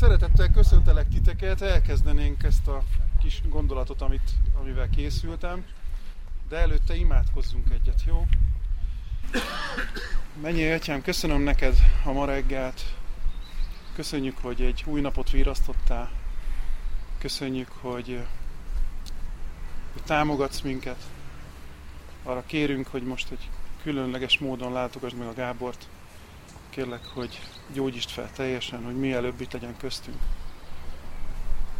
Szeretettel köszöntelek titeket, elkezdenénk ezt a kis gondolatot, amit, amivel készültem, de előtte imádkozzunk egyet, jó? Mennyi atyám, köszönöm neked a ma reggelt, köszönjük, hogy egy új napot virasztottál, köszönjük, hogy, hogy támogatsz minket, arra kérünk, hogy most egy különleges módon látogass meg a Gábort, kérlek, hogy gyógyítsd fel teljesen, hogy mielőbb itt legyen köztünk.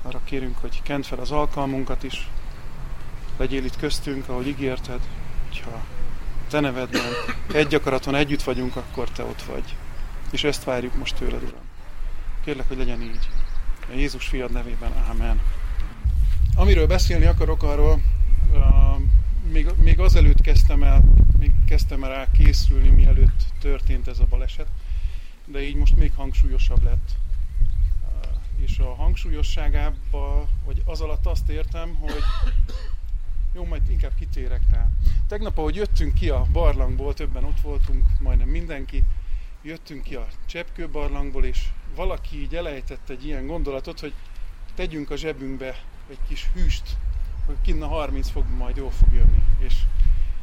Arra kérünk, hogy kent fel az alkalmunkat is, legyél itt köztünk, ahogy ígérted, hogyha te nevedben egy akaraton együtt vagyunk, akkor te ott vagy. És ezt várjuk most tőled, Uram. Kérlek, hogy legyen így. A Jézus fiad nevében, Ámen. Amiről beszélni akarok, arról uh, még, még azelőtt kezdtem el, még kezdtem el készülni, mielőtt történt ez a baleset de így most még hangsúlyosabb lett. És a hangsúlyosságában, vagy az alatt azt értem, hogy jó, majd inkább kitérek rá. Tegnap, ahogy jöttünk ki a barlangból, többen ott voltunk, majdnem mindenki, jöttünk ki a Cseppkő barlangból, és valaki így elejtett egy ilyen gondolatot, hogy tegyünk a zsebünkbe egy kis hűst, hogy kinn a 30 fok majd jól fog jönni. És,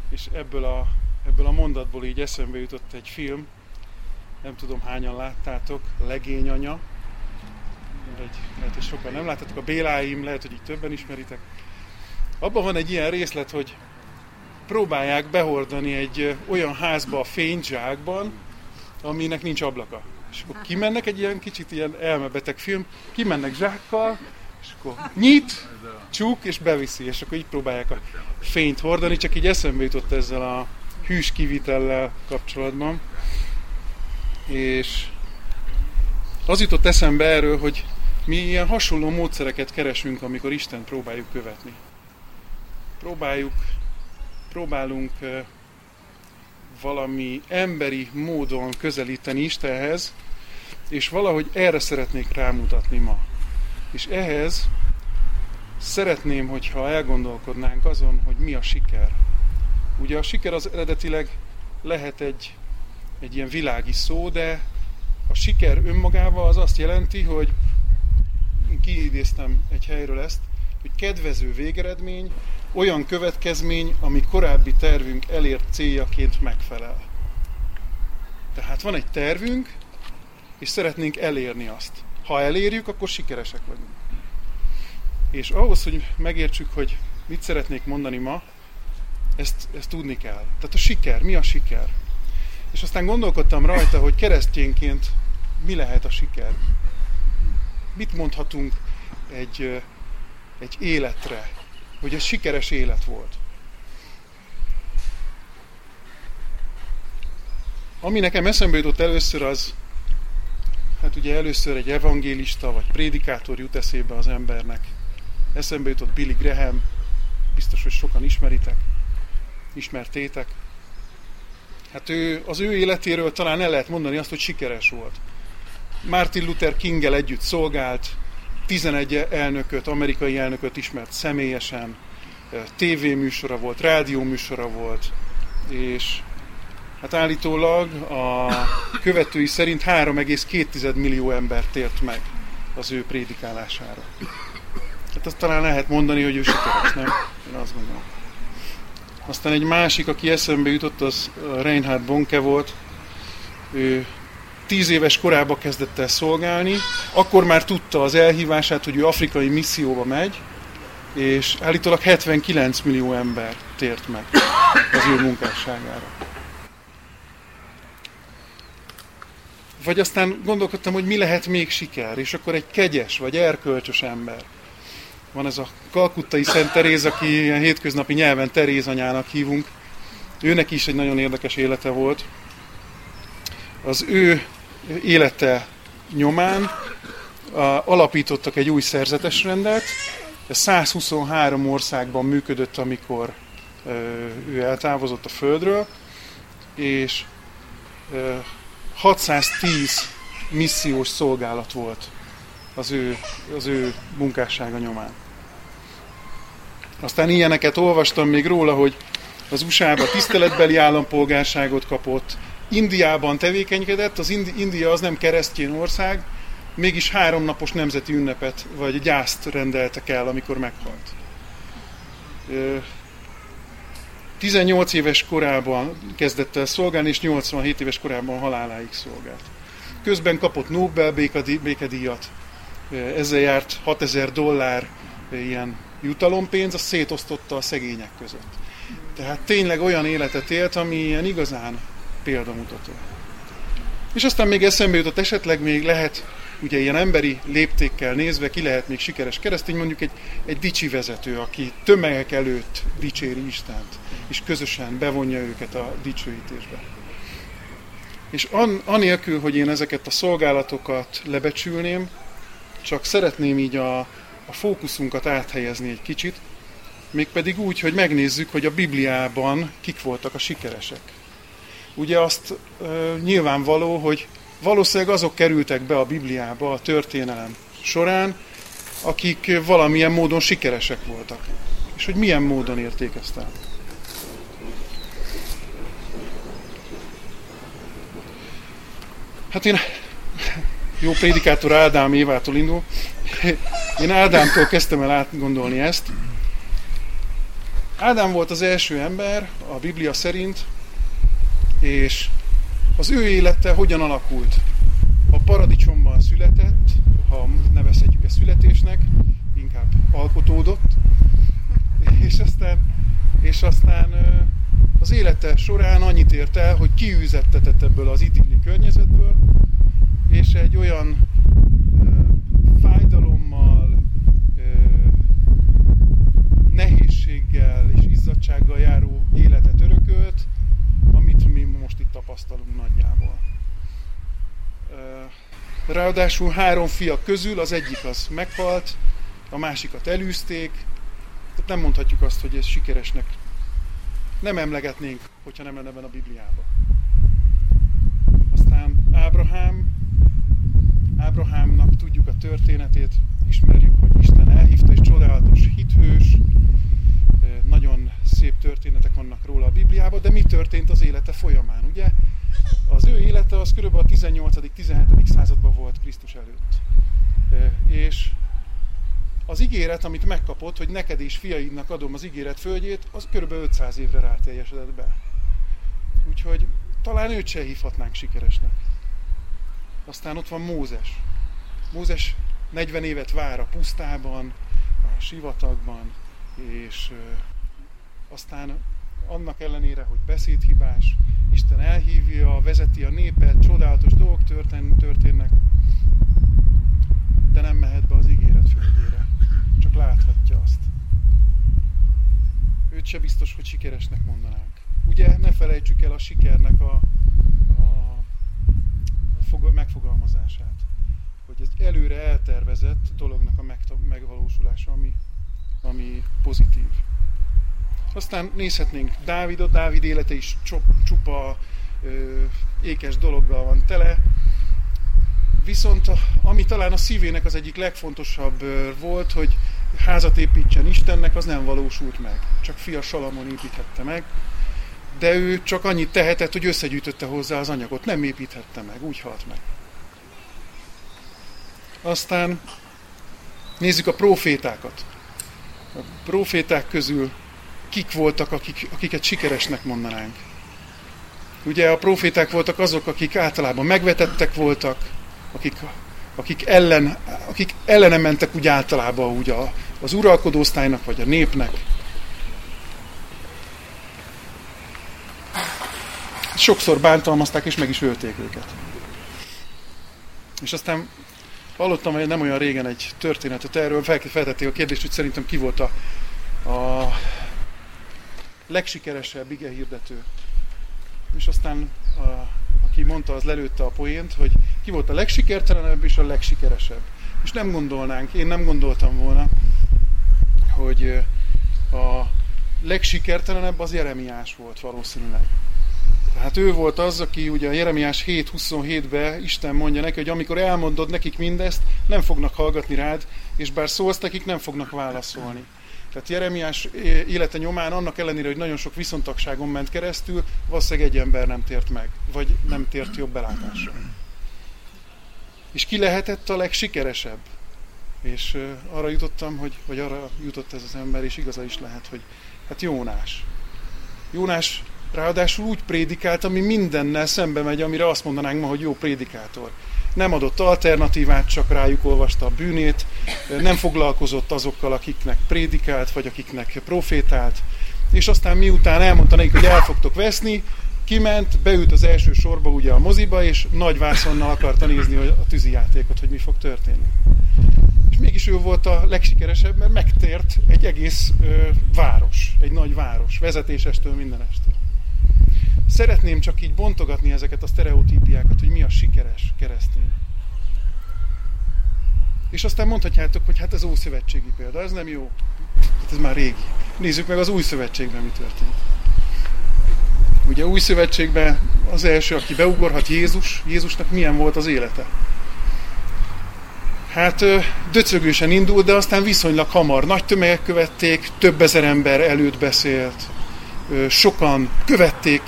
és ebből, a, ebből a mondatból így eszembe jutott egy film, nem tudom hányan láttátok, Legényanya, egy, lehet, hogy sokan nem láttátok, a Béláim, lehet, hogy így többen ismeritek. Abban van egy ilyen részlet, hogy próbálják behordani egy olyan házba a fényzsákban, aminek nincs ablaka. És akkor kimennek egy ilyen kicsit ilyen elmebeteg film, kimennek zsákkal, és akkor nyit, csúk, és beviszi, és akkor így próbálják a fényt hordani, csak így eszembe jutott ezzel a hűs kivitellel kapcsolatban és az jutott eszembe erről, hogy mi ilyen hasonló módszereket keresünk, amikor Isten próbáljuk követni. Próbáljuk, próbálunk valami emberi módon közelíteni Istenhez, és valahogy erre szeretnék rámutatni ma. És ehhez szeretném, hogyha elgondolkodnánk azon, hogy mi a siker. Ugye a siker az eredetileg lehet egy egy ilyen világi szó, de a siker önmagával az azt jelenti, hogy kiidéztem egy helyről ezt, hogy kedvező végeredmény, olyan következmény, ami korábbi tervünk elért céljaként megfelel. Tehát van egy tervünk, és szeretnénk elérni azt. Ha elérjük, akkor sikeresek vagyunk. És ahhoz, hogy megértsük, hogy mit szeretnék mondani ma, ezt, ezt tudni kell. Tehát a siker, mi a siker? És aztán gondolkodtam rajta, hogy keresztényként mi lehet a siker. Mit mondhatunk egy, egy életre, hogy ez sikeres élet volt. Ami nekem eszembe jutott először az, hát ugye először egy evangélista vagy prédikátor jut eszébe az embernek. Eszembe jutott Billy Graham, biztos, hogy sokan ismeritek, ismertétek. Hát ő, az ő életéről talán el lehet mondani azt, hogy sikeres volt. Martin Luther Kinggel együtt szolgált, 11 elnököt, amerikai elnököt ismert személyesen, tévéműsora volt, rádióműsora volt, és hát állítólag a követői szerint 3,2 millió ember tért meg az ő prédikálására. Hát azt talán lehet mondani, hogy ő sikeres, nem? Én azt gondolom. Aztán egy másik, aki eszembe jutott, az Reinhard Bonke volt. Ő tíz éves korában kezdett el szolgálni, akkor már tudta az elhívását, hogy ő afrikai misszióba megy, és állítólag 79 millió ember tért meg az ő munkásságára. Vagy aztán gondolkodtam, hogy mi lehet még siker, és akkor egy kegyes vagy erkölcsös ember – van ez a kalkuttai Szent Teréz, aki ilyen hétköznapi nyelven Teréz anyának hívunk. Őnek is egy nagyon érdekes élete volt. Az ő élete nyomán alapítottak egy új szerzetesrendet. Ez 123 országban működött, amikor ő eltávozott a földről, és 610 missziós szolgálat volt az ő, az ő munkássága nyomán. Aztán ilyeneket olvastam még róla, hogy az USA-ba tiszteletbeli állampolgárságot kapott, Indiában tevékenykedett, az Indi- India az nem keresztény ország, mégis háromnapos nemzeti ünnepet vagy gyászt rendeltek el, amikor meghalt. 18 éves korában kezdett el szolgálni, és 87 éves korában haláláig szolgált. Közben kapott Nobel békedíjat, ezzel járt 6000 dollár ilyen jutalompénz, azt szétosztotta a szegények között. Tehát tényleg olyan életet élt, ami ilyen igazán példamutató. És aztán még eszembe jutott, esetleg még lehet, ugye ilyen emberi léptékkel nézve, ki lehet még sikeres keresztény, mondjuk egy, egy dicsi vezető, aki tömegek előtt dicséri Istent, és közösen bevonja őket a dicsőítésbe. És an, anélkül, hogy én ezeket a szolgálatokat lebecsülném, csak szeretném így a, a fókuszunkat áthelyezni egy kicsit, mégpedig úgy, hogy megnézzük, hogy a Bibliában kik voltak a sikeresek. Ugye azt e, nyilvánvaló, hogy valószínűleg azok kerültek be a Bibliába a történelem során, akik valamilyen módon sikeresek voltak. És hogy milyen módon érték ezt el. Hát én jó prédikátor Ádám Évától indul. Én Ádámtól kezdtem el átgondolni ezt. Ádám volt az első ember a Biblia szerint, és az ő élete hogyan alakult? A paradicsomban született, ha nevezhetjük ezt születésnek, inkább alkotódott, és aztán, és aztán az élete során annyit ért el, hogy kiűzettetett ebből az idilli környezetből, és egy olyan fájdalommal, nehézséggel és izzadsággal járó életet örökölt, amit mi most itt tapasztalunk nagyjából. Ráadásul három fia közül az egyik az meghalt, a másikat elűzték, tehát nem mondhatjuk azt, hogy ez sikeresnek nem emlegetnénk, hogyha nem lenne benne a Bibliában. Aztán Ábrahám, Ábrahámnak tudjuk a történetét, ismerjük, hogy Isten elhívta, és csodálatos hithős, nagyon szép történetek vannak róla a Bibliában, de mi történt az élete folyamán, ugye? Az ő élete az kb. a 18.-17. században volt Krisztus előtt. És az ígéret, amit megkapott, hogy neked és fiaidnak adom az ígéret földjét, az kb. 500 évre ráteljesedett be. Úgyhogy talán őt se hívhatnánk sikeresnek. Aztán ott van Mózes. Mózes 40 évet vár a pusztában, a sivatagban, és aztán annak ellenére, hogy beszédhibás, Isten elhívja, vezeti a népet, csodálatos dolgok történnek, de nem mehet be az ígéret földjére. Csak láthatja azt. Őt se biztos, hogy sikeresnek mondanánk. Ugye ne felejtsük el a sikernek a, a, megfogalmazását. Hogy ez előre eltervezett dolognak a megvalósulása, ami, ami pozitív. Aztán nézhetnénk Dávidot, Dávid élete is csupa ö, ékes dologgal van tele, Viszont ami talán a szívének az egyik legfontosabb volt, hogy házat építsen Istennek, az nem valósult meg. Csak fia Salamon építhette meg, de ő csak annyit tehetett, hogy összegyűjtötte hozzá az anyagot. Nem építhette meg, úgy halt meg. Aztán nézzük a profétákat. A proféták közül kik voltak, akik, akiket sikeresnek mondanánk. Ugye a proféták voltak azok, akik általában megvetettek voltak, akik, akik, ellen, akik ellene mentek úgy általában úgy a, az uralkodóosztálynak vagy a népnek. Sokszor bántalmazták és meg is ölték őket. És aztán hallottam, hogy nem olyan régen egy történetet erről, feltették a kérdést, hogy szerintem ki volt a, a legsikeresebb ige hirdető. És aztán a, aki mondta, az lelőtte a poént, hogy ki volt a legsikertelenebb és a legsikeresebb. És nem gondolnánk, én nem gondoltam volna, hogy a legsikertelenebb az Jeremiás volt valószínűleg. Tehát ő volt az, aki ugye a Jeremiás 7.27-ben Isten mondja neki, hogy amikor elmondod nekik mindezt, nem fognak hallgatni rád, és bár szólsz nekik, nem fognak válaszolni. Tehát Jeremiás élete nyomán annak ellenére, hogy nagyon sok viszontagságon ment keresztül, valószínűleg egy ember nem tért meg, vagy nem tért jobb belátásra. És ki lehetett a legsikeresebb? És arra jutottam, hogy, vagy arra jutott ez az ember, és igaza is lehet, hogy hát Jónás. Jónás ráadásul úgy prédikált, ami mindennel szembe megy, amire azt mondanánk ma, hogy jó prédikátor. Nem adott alternatívát, csak rájuk olvasta a bűnét, nem foglalkozott azokkal, akiknek prédikált, vagy akiknek profétált, és aztán miután elmondta nekik, hogy el fogtok veszni, kiment, beült az első sorba ugye a moziba, és nagy vászonnal akarta nézni a tűzi játékot, hogy mi fog történni. És mégis ő volt a legsikeresebb, mert megtért egy egész ö, város, egy nagy város, vezetésestől mindenestől. Szeretném csak így bontogatni ezeket a sztereotípiákat, hogy mi a sikeres keresztény. És aztán mondhatjátok, hogy hát ez ószövetségi példa, ez nem jó. Hát ez már régi. Nézzük meg az új szövetségben mi történt. Ugye új szövetségben az első, aki beugorhat Jézus, Jézusnak milyen volt az élete? Hát döcögősen indult, de aztán viszonylag hamar. Nagy tömegek követték, több ezer ember előtt beszélt, sokan követték,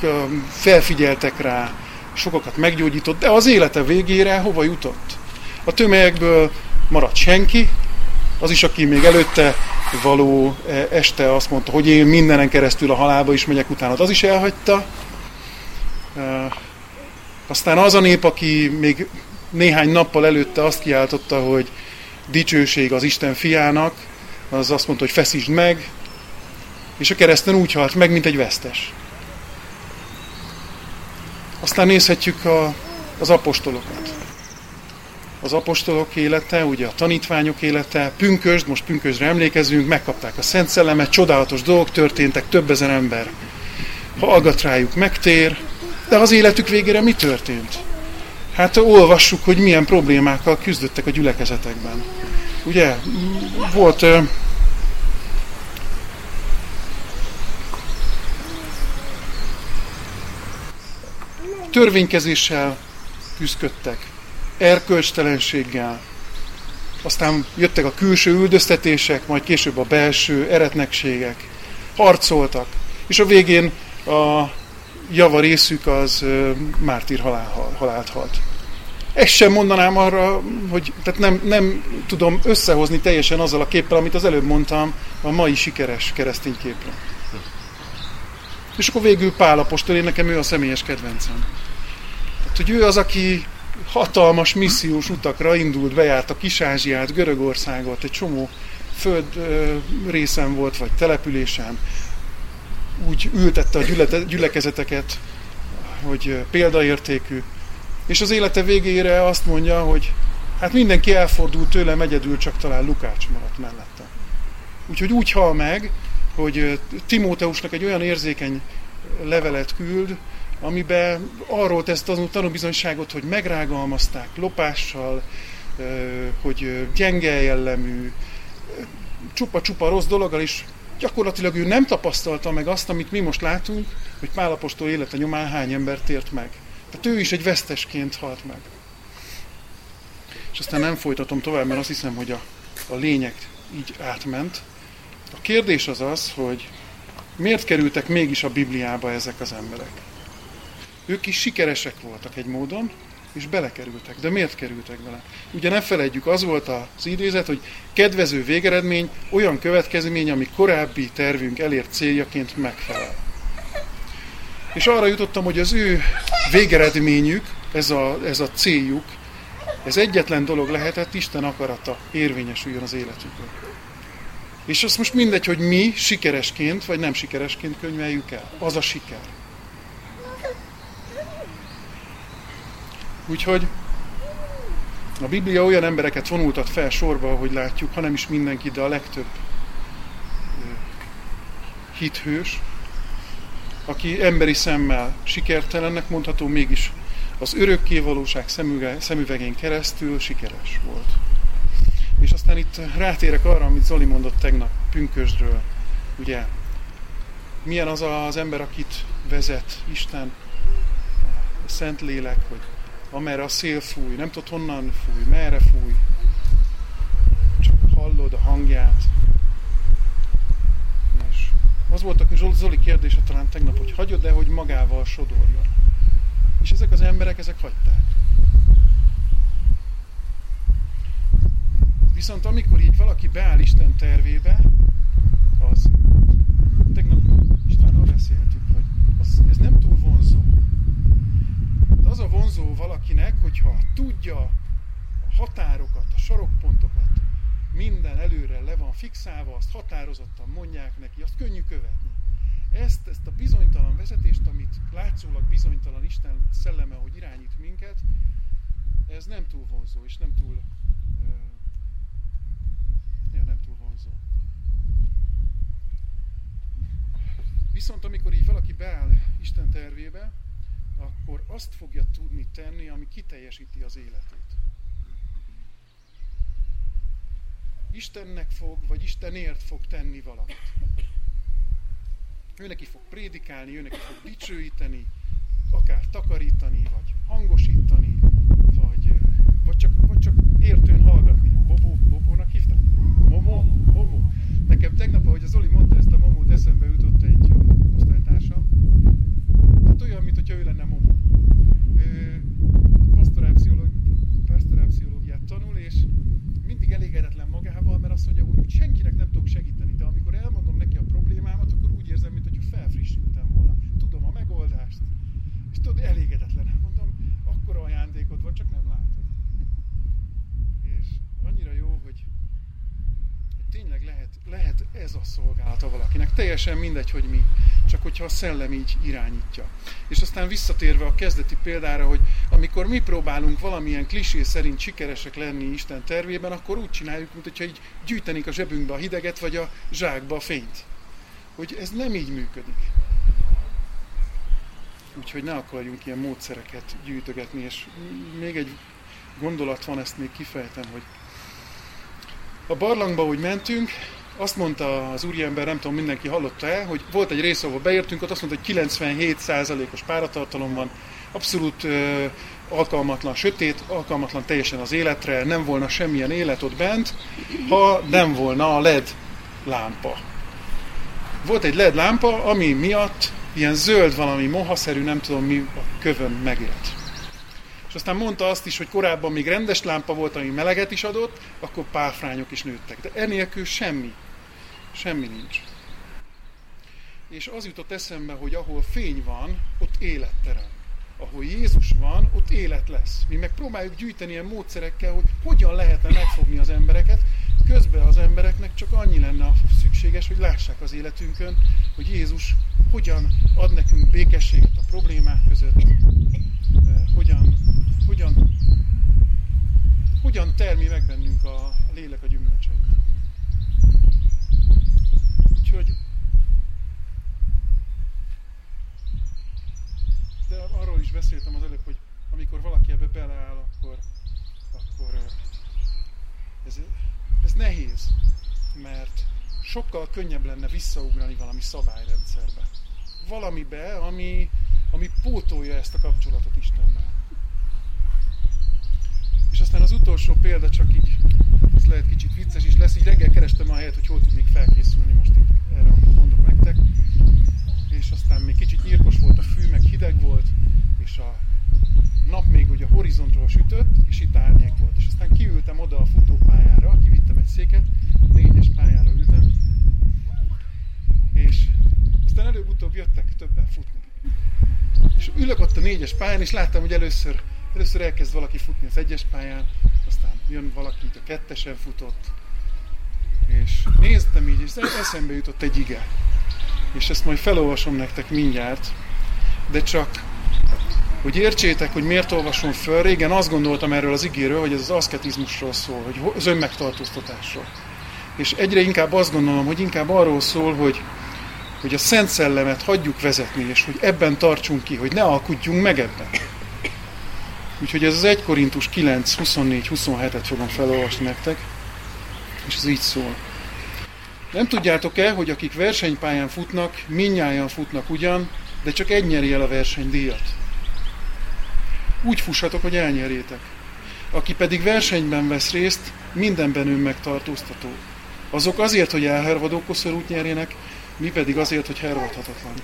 felfigyeltek rá, sokakat meggyógyított, de az élete végére hova jutott? A tömegekből maradt senki, az is, aki még előtte való e, este azt mondta, hogy én mindenen keresztül a halálba is megyek utána, az is elhagyta. Aztán az a nép, aki még néhány nappal előtte azt kiáltotta, hogy dicsőség az Isten fiának, az azt mondta, hogy feszítsd meg, és a kereszten úgy halt meg, mint egy vesztes. Aztán nézhetjük a, az apostolokat az apostolok élete, ugye a tanítványok élete, pünkösd, most pünkösdre emlékezünk, megkapták a Szent Szellemet, csodálatos dolgok történtek, több ezer ember hallgat rájuk, megtér, de az életük végére mi történt? Hát olvassuk, hogy milyen problémákkal küzdöttek a gyülekezetekben. Ugye, volt törvénykezéssel küzdöttek, erkölcstelenséggel. Aztán jöttek a külső üldöztetések, majd később a belső eretnekségek. Harcoltak. És a végén a java részük az mártír halál, halált halt. Ezt sem mondanám arra, hogy tehát nem, nem tudom összehozni teljesen azzal a képpel, amit az előbb mondtam, a mai sikeres keresztény képre. És akkor végül Pál apostol, én nekem ő a személyes kedvencem. Tehát, hogy ő az, aki hatalmas missziós utakra indult, bejárt a Kis-Ázsiát, Görögországot, egy csomó föld részen volt, vagy településen, úgy ültette a gyülekezeteket, hogy példaértékű. És az élete végére azt mondja, hogy hát mindenki elfordult tőle, egyedül csak talán Lukács maradt mellette. Úgyhogy úgy hal meg, hogy Timóteusnak egy olyan érzékeny levelet küld, amiben arról tesz tanúbizonyságot, hogy megrágalmazták lopással, hogy gyenge jellemű, csupa-csupa rossz dologgal is gyakorlatilag ő nem tapasztalta meg azt, amit mi most látunk, hogy Pálapostól élete nyomán hány ember tért meg. Tehát ő is egy vesztesként halt meg. És aztán nem folytatom tovább, mert azt hiszem, hogy a, a lényeg így átment. A kérdés az az, hogy miért kerültek mégis a Bibliába ezek az emberek? Ők is sikeresek voltak egy módon, és belekerültek. De miért kerültek bele? Ugye ne felejtjük, az volt az idézet, hogy kedvező végeredmény olyan következmény, ami korábbi tervünk elért céljaként megfelel. És arra jutottam, hogy az ő végeredményük, ez a, ez a céljuk, ez egyetlen dolog lehetett, Isten akarata érvényesüljön az életükön. És azt most mindegy, hogy mi sikeresként vagy nem sikeresként könyveljük el. Az a siker. Úgyhogy a Biblia olyan embereket vonultat fel sorba, ahogy látjuk, hanem is mindenki, de a legtöbb hithős, aki emberi szemmel sikertelennek mondható, mégis az örökké valóság szemüvegén keresztül sikeres volt. És aztán itt rátérek arra, amit Zoli mondott tegnap Pünkösdről. Ugye, milyen az az ember, akit vezet Isten, a Szentlélek, hogy amerre a szél fúj, nem tudod honnan fúj, merre fúj, csak hallod a hangját. És az volt a Zoli kérdése talán tegnap, hogy hagyod-e, hogy magával sodorjon. És ezek az emberek, ezek hagyták. Viszont amikor így valaki beáll Isten tervébe, az tegnap Istvánnal beszéltük, hogy az, ez nem túl vonzó. De az a vonzó valakinek, hogyha tudja a határokat, a sarokpontokat, minden előre le van fixálva, azt határozottan mondják neki, azt könnyű követni. Ezt, ezt a bizonytalan vezetést, amit látszólag bizonytalan Isten szelleme, hogy irányít minket, ez nem túl vonzó, és nem túl, uh, ja, nem túl vonzó. Viszont amikor így valaki beáll Isten tervébe, akkor azt fogja tudni tenni, ami kiteljesíti az életét. Istennek fog, vagy Istenért fog tenni valamit. Ő neki fog prédikálni, ő neki fog dicsőíteni, akár takarítani, vagy hangosítani, vagy, vagy, csak, vagy csak értőn hallgatni. Bobó, Bobónak hívták? Momo? Momo. Nekem tegnap, ahogy az Zoli mondta ezt a Momót, eszembe jutott egy osztálytársam. Hát olyan, mint hogyha ő lenne Momo. Pastorápsziológiát tanul, és mindig elégedetlen magával, mert azt mondja, hogy senkinek nem tudok segíteni, de amikor elmondom neki a problémámat, akkor úgy érzem, mintha felfrissültem volna. Tudom a megoldást, és tudod, elégedetlen. Hát mondom, akkor ajándékod van, csak nem látod. És annyira jó, hogy tényleg lehet, ez a szolgálata valakinek. Teljesen mindegy, hogy mi. Csak hogyha a szellem így irányítja. És aztán visszatérve a kezdeti példára, hogy amikor mi próbálunk valamilyen klisé szerint sikeresek lenni Isten tervében, akkor úgy csináljuk, mint hogyha így gyűjtenénk a zsebünkbe a hideget, vagy a zsákba a fényt. Hogy ez nem így működik. Úgyhogy ne akarjunk ilyen módszereket gyűjtögetni, és még egy gondolat van, ezt még kifejtem, hogy a barlangba, hogy mentünk, azt mondta az úriember, nem tudom, mindenki hallotta el, hogy volt egy rész, ahol beértünk, ott azt mondta, hogy 97%-os páratartalom van, abszolút ö, alkalmatlan sötét, alkalmatlan teljesen az életre, nem volna semmilyen élet ott bent, ha nem volna a LED lámpa. Volt egy LED lámpa, ami miatt ilyen zöld valami mohaszerű, nem tudom mi a kövön megélt. És aztán mondta azt is, hogy korábban még rendes lámpa volt, ami meleget is adott, akkor párfrányok is nőttek. De enélkül semmi. Semmi nincs. És az jutott eszembe, hogy ahol fény van, ott élet terem. Ahol Jézus van, ott élet lesz. Mi meg próbáljuk gyűjteni ilyen módszerekkel, hogy hogyan lehetne megfogni az embereket, közben az embereknek csak annyi lenne szükséges, hogy lássák az életünkön, hogy Jézus hogyan ad nekünk békességet a problémák között, eh, hogyan hogyan, hogyan termi meg bennünk a lélek a gyümölcseit. Úgyhogy de arról is beszéltem az előbb, hogy amikor valaki ebbe beleáll, akkor, akkor ez, ez nehéz, mert sokkal könnyebb lenne visszaugrani valami szabályrendszerbe. Valamibe, ami, ami pótolja ezt a kapcsolatot Istennel. És aztán az utolsó példa csak így, ez lehet kicsit vicces is lesz, így reggel kerestem a helyet, hogy hol tudnék felkészülni most így erre, amit mondok nektek. És aztán még kicsit nyírkos volt a fű, meg hideg volt, és a nap még ugye a horizontról sütött, és itt árnyék volt. És aztán kiültem oda a futópályára, kivittem egy széket, négyes pályára ültem, és aztán előbb-utóbb jöttek többen futni. És ülök ott a négyes pályán, és láttam, hogy először Először elkezd valaki futni az egyes pályán, aztán jön valaki, itt a kettesen futott, és néztem így, és eszembe jutott egy ige. És ezt majd felolvasom nektek mindjárt, de csak, hogy értsétek, hogy miért olvasom föl, régen azt gondoltam erről az igéről, hogy ez az aszketizmusról szól, hogy az önmegtartóztatásról. És egyre inkább azt gondolom, hogy inkább arról szól, hogy, hogy a Szent Szellemet hagyjuk vezetni, és hogy ebben tartsunk ki, hogy ne alkudjunk meg ebben. Úgyhogy ez az 1 Korintus 9, 24-27-et fogom felolvasni nektek, és ez így szól. Nem tudjátok-e, hogy akik versenypályán futnak, minnyáján futnak ugyan, de csak egy nyeri el a versenydíjat? Úgy fussatok, hogy elnyerjétek. Aki pedig versenyben vesz részt, mindenben önmegtartóztató. Azok azért, hogy elhervadó koszorút nyerjenek, mi pedig azért, hogy hervadhatatlant.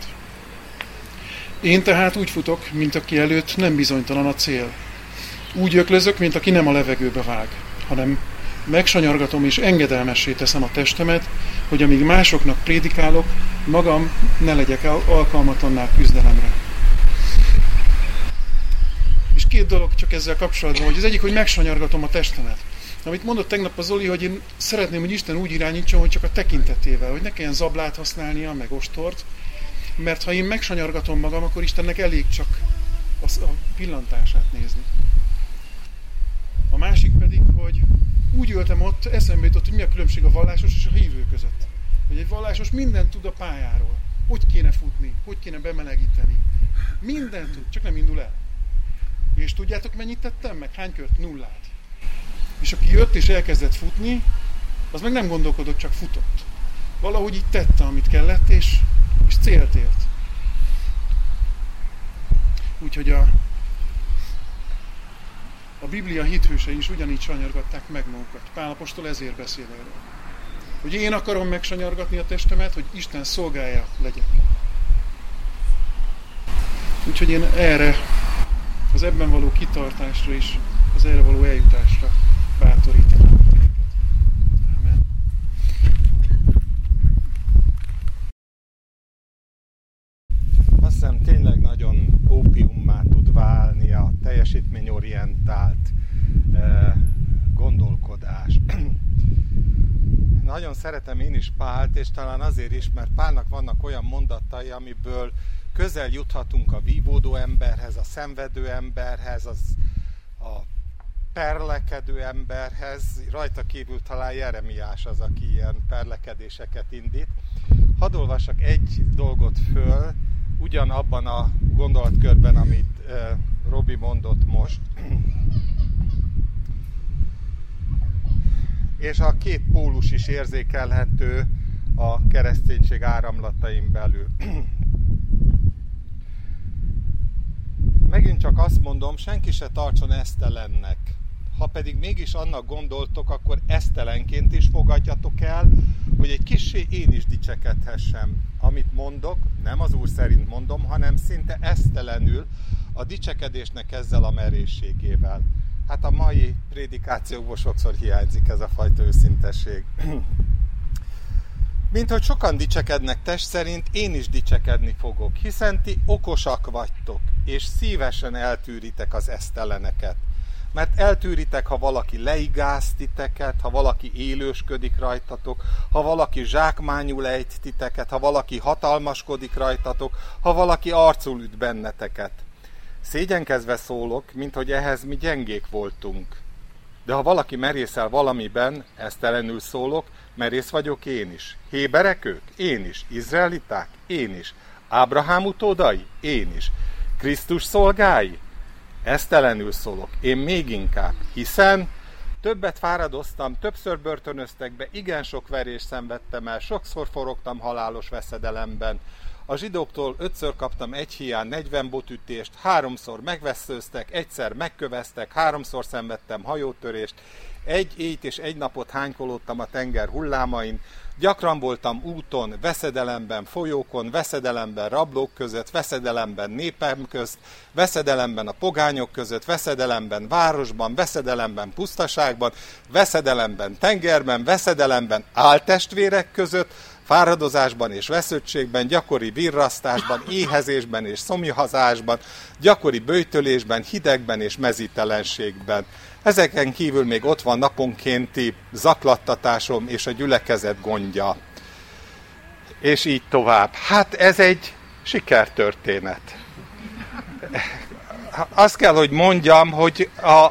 Én tehát úgy futok, mint aki előtt nem bizonytalan a cél. Úgy öklözök, mint aki nem a levegőbe vág, hanem megsanyargatom és engedelmessé teszem a testemet, hogy amíg másoknak prédikálok, magam ne legyek alkalmatlanná küzdelemre. És két dolog csak ezzel kapcsolatban, hogy az egyik, hogy megsanyargatom a testemet. Amit mondott tegnap az Zoli, hogy én szeretném, hogy Isten úgy irányítson, hogy csak a tekintetével, hogy ne kelljen zablát használnia, meg ostort, mert ha én megsanyargatom magam, akkor Istennek elég csak a pillantását nézni. A másik pedig, hogy úgy ültem ott, eszembe jutott, hogy mi a különbség a vallásos és a hívő között. Hogy egy vallásos mindent tud a pályáról. Hogy kéne futni, hogy kéne bemelegíteni. Mindent tud, csak nem indul el. És tudjátok, mennyit tettem meg? Hány kört? Nullát. És aki jött és elkezdett futni, az meg nem gondolkodott, csak futott. Valahogy így tette, amit kellett, és, és célt ért. Úgyhogy a, a Biblia hithősei is ugyanígy sanyargatták meg magukat. Pálapostól ezért beszél erről. Hogy én akarom megsanyargatni a testemet, hogy Isten szolgája legyek. Úgyhogy én erre, az ebben való kitartásra is, az erre való eljutásra hiszem tényleg nagyon ópiummá tud válni a teljesítményorientált eh, gondolkodás. Nagyon szeretem én is Pált, és talán azért is, mert Pálnak vannak olyan mondatai, amiből közel juthatunk a vívódó emberhez, a szenvedő emberhez, az, a perlekedő emberhez, rajta kívül talán Jeremiás az, aki ilyen perlekedéseket indít. Hadd olvassak egy dolgot föl, ugyanabban a gondolatkörben, amit Robi mondott most. És a két pólus is érzékelhető a kereszténység áramlatain belül. Megint csak azt mondom, senki se tartson esztelennek ha pedig mégis annak gondoltok, akkor esztelenként is fogadjatok el, hogy egy kissé én is dicsekedhessem. Amit mondok, nem az Úr szerint mondom, hanem szinte esztelenül a dicsekedésnek ezzel a merészségével. Hát a mai prédikációkból sokszor hiányzik ez a fajta őszintesség. Mint hogy sokan dicsekednek test szerint, én is dicsekedni fogok, hiszen ti okosak vagytok, és szívesen eltűritek az eszteleneket mert eltűritek, ha valaki leigáz titeket, ha valaki élősködik rajtatok, ha valaki zsákmányul ejt titeket, ha valaki hatalmaskodik rajtatok, ha valaki arcul üt benneteket. Szégyenkezve szólok, mint hogy ehhez mi gyengék voltunk. De ha valaki merészel valamiben, esztelenül szólok, merész vagyok én is. Héberek ők? Én is. Izraeliták? Én is. Ábrahám utódai? Én is. Krisztus szolgái? Esztelenül szólok, én még inkább, hiszen többet fáradoztam, többször börtönöztek be, igen sok verést szenvedtem el, sokszor forogtam halálos veszedelemben. A zsidóktól ötször kaptam egy hián 40 botütést, háromszor megveszőztek, egyszer megköveztek, háromszor szenvedtem hajótörést, egy éjt és egy napot hánykolódtam a tenger hullámain, gyakran voltam úton, veszedelemben, folyókon, veszedelemben rablók között, veszedelemben népem közt, veszedelemben a pogányok között, veszedelemben városban, veszedelemben pusztaságban, veszedelemben tengerben, veszedelemben áltestvérek között, fáradozásban és vesződtségben, gyakori virrasztásban, éhezésben és szomjahazásban, gyakori bőjtölésben, hidegben és mezítelenségben. Ezeken kívül még ott van naponkénti zaklattatásom és a gyülekezet gondja. És így tovább. Hát ez egy sikertörténet. Azt kell, hogy mondjam, hogy a,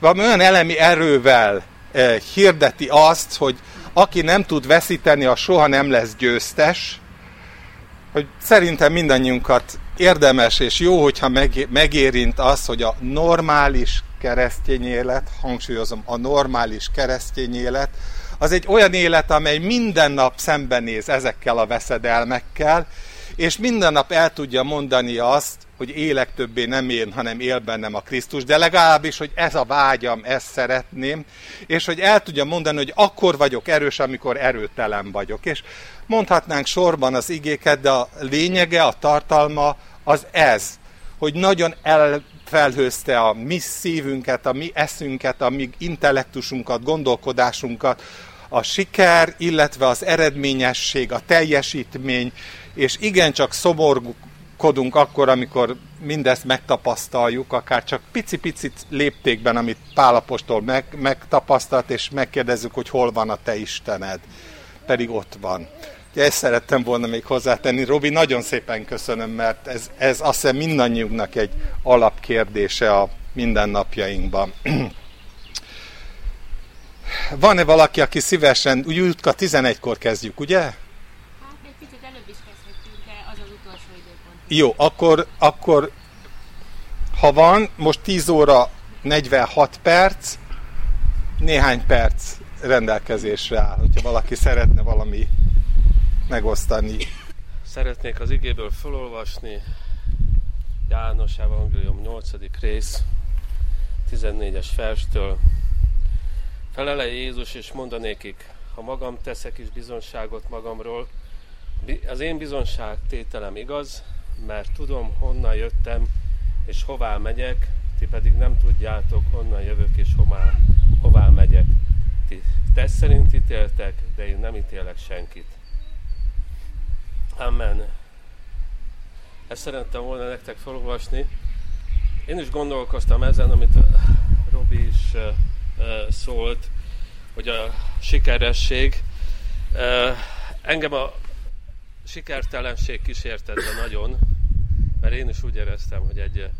valami olyan elemi erővel eh, hirdeti azt, hogy aki nem tud veszíteni, a soha nem lesz győztes, hogy szerintem mindannyiunkat érdemes és jó, hogyha megérint az, hogy a normális keresztény élet, hangsúlyozom, a normális keresztény élet, az egy olyan élet, amely minden nap szembenéz ezekkel a veszedelmekkel, és minden nap el tudja mondani azt, hogy élek többé nem én, hanem él bennem a Krisztus, de legalábbis, hogy ez a vágyam, ezt szeretném, és hogy el tudja mondani, hogy akkor vagyok erős, amikor erőtelen vagyok. És mondhatnánk sorban az igéket, de a lényege, a tartalma az ez, hogy nagyon elfelhőzte a mi szívünket, a mi eszünket, a mi intellektusunkat, gondolkodásunkat, a siker, illetve az eredményesség, a teljesítmény, és igencsak szomorúkodunk akkor, amikor mindezt megtapasztaljuk, akár csak pici-picit léptékben, amit Pálapostól meg, megtapasztalt, és megkérdezzük, hogy hol van a te Istened. Pedig ott van. Ezt szerettem volna még hozzátenni. Robi, nagyon szépen köszönöm, mert ez, ez azt hiszem mindannyiunknak egy alapkérdése a mindennapjainkban. Van-e valaki, aki szívesen, úgy Jutka 11-kor kezdjük, ugye? Hát egy picit előbb is kezdhetünk, de az az utolsó időpont. Jó, akkor, akkor ha van, most 10 óra 46 perc, néhány perc rendelkezésre áll, hogyha valaki szeretne valami megosztani. Szeretnék az igéből felolvasni János Evangélium 8. rész 14-es verstől. Felele Jézus és mondanékik, ha magam teszek is bizonságot magamról, az én bizonság tételem igaz, mert tudom, honnan jöttem, és hová megyek, ti pedig nem tudjátok, honnan jövök, és hová, hová megyek. Ti tesz szerint ítéltek, de én nem ítélek senkit. Amen. Ezt szerettem volna nektek felolvasni. Én is gondolkoztam ezen, amit Robi is szólt, hogy a sikeresség. Engem a sikertelenség kísértett be nagyon, mert én is úgy éreztem, hogy egy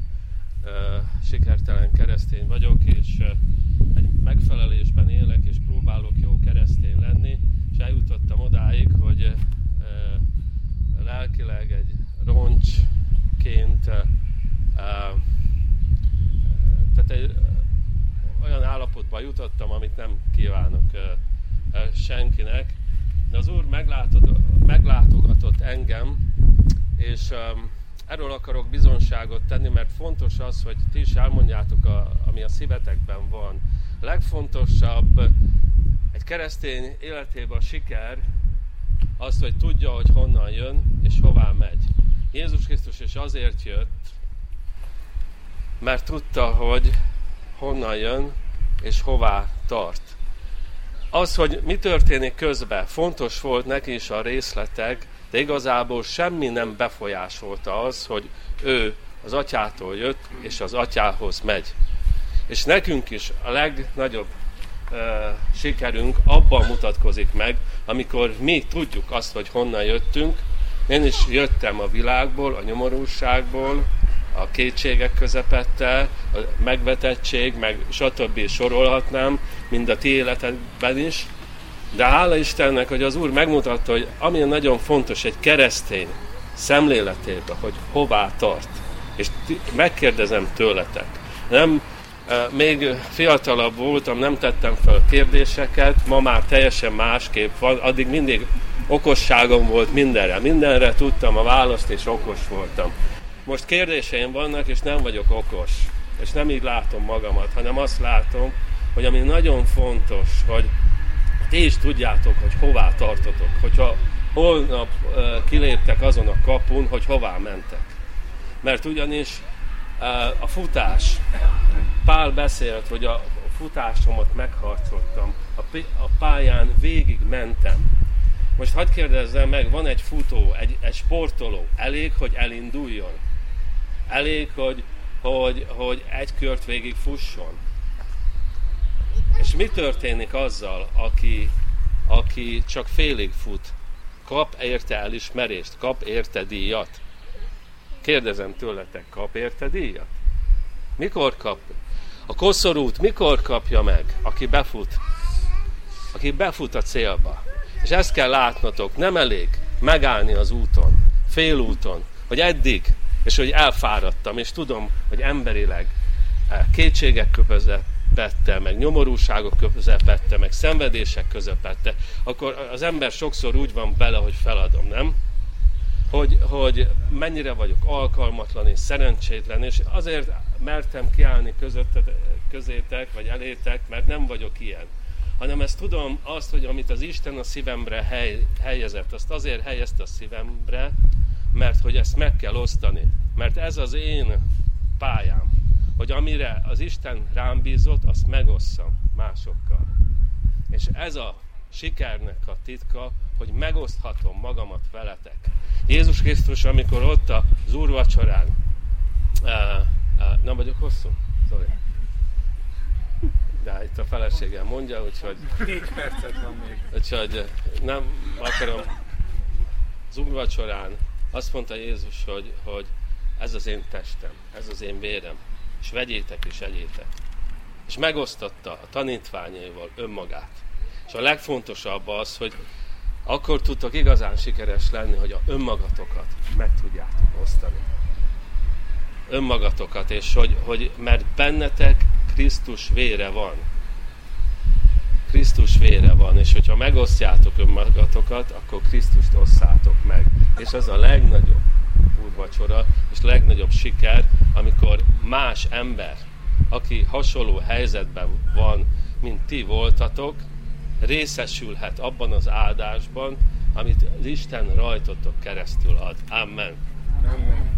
sikertelen keresztény vagyok, és egy megfelelésben élek, és próbálok jó keresztény lenni, és eljutottam odáig, hogy lelkileg egy roncsként, tehát egy olyan állapotba jutottam, amit nem kívánok senkinek. De az Úr meglátogatott engem, és erről akarok bizonságot tenni, mert fontos az, hogy ti is elmondjátok, a, ami a szívetekben van. A legfontosabb egy keresztény életében a siker, az, hogy tudja, hogy honnan jön és hová megy. Jézus Krisztus is azért jött, mert tudta, hogy honnan jön és hová tart. Az, hogy mi történik közben, fontos volt neki is a részletek, de igazából semmi nem befolyásolta az, hogy ő az atyától jött, és az atyához megy. És nekünk is a legnagyobb uh, sikerünk abban mutatkozik meg, amikor mi tudjuk azt, hogy honnan jöttünk. Én is jöttem a világból, a nyomorúságból, a kétségek közepette, a megvetettség, meg stb. sorolhatnám, mind a ti életedben is. De hála Istennek, hogy az Úr megmutatta, hogy ami nagyon fontos egy keresztény szemléletében, hogy hová tart. És megkérdezem tőletek, nem még fiatalabb voltam, nem tettem fel kérdéseket, ma már teljesen másképp van, addig mindig okosságom volt mindenre, mindenre tudtam a választ, és okos voltam. Most kérdéseim vannak, és nem vagyok okos, és nem így látom magamat, hanem azt látom, hogy ami nagyon fontos, hogy ti is tudjátok, hogy hová tartotok, hogyha holnap kiléptek azon a kapun, hogy hová mentek. Mert ugyanis a futás, Pál beszélt, hogy a futásomat megharcoltam, a pályán végig mentem. Most hadd kérdezzem meg, van egy futó, egy, egy sportoló, elég, hogy elinduljon? Elég, hogy, hogy, hogy egy kört végig fusson? És mi történik azzal, aki, aki csak félig fut? Kap érte elismerést, kap érte díjat? Kérdezem tőletek, kap érte díjat? Mikor kap? A koszorút mikor kapja meg, aki befut? Aki befut a célba. És ezt kell látnotok, nem elég megállni az úton, félúton, hogy eddig, és hogy elfáradtam, és tudom, hogy emberileg eh, kétségek közepette, meg nyomorúságok közepette, meg szenvedések közepette, akkor az ember sokszor úgy van bele, hogy feladom, nem? Hogy, hogy mennyire vagyok alkalmatlan és szerencsétlen, és azért mertem kiállni közötted, közétek, vagy elétek, mert nem vagyok ilyen. Hanem ezt tudom azt, hogy amit az Isten a szívemre hely, helyezett, azt azért helyezte a szívemre, mert hogy ezt meg kell osztani. Mert ez az én pályám, hogy amire az Isten rám bízott, azt megosszam másokkal. És ez a sikernek a titka, hogy megoszthatom magamat veletek. Jézus Krisztus, amikor ott az úrvacsorán, uh, uh, nem vagyok hosszú? Sorry. De itt a feleségem mondja, úgyhogy... Négy percet van még. Úgyhogy nem akarom az úrvacsorán azt mondta Jézus, hogy, hogy ez az én testem, ez az én vérem, és vegyétek és egyétek. És megosztotta a tanítványaival önmagát. És a legfontosabb az, hogy akkor tudtok igazán sikeres lenni, hogy a önmagatokat meg tudjátok osztani. Önmagatokat, és hogy, hogy mert bennetek Krisztus vére van. Krisztus vére van, és hogyha megosztjátok önmagatokat, akkor Krisztust osszátok meg. És az a legnagyobb úrvacsora, és legnagyobb siker, amikor más ember, aki hasonló helyzetben van, mint ti voltatok, részesülhet abban az áldásban, amit Isten rajtotok keresztül ad. Amen. Amen.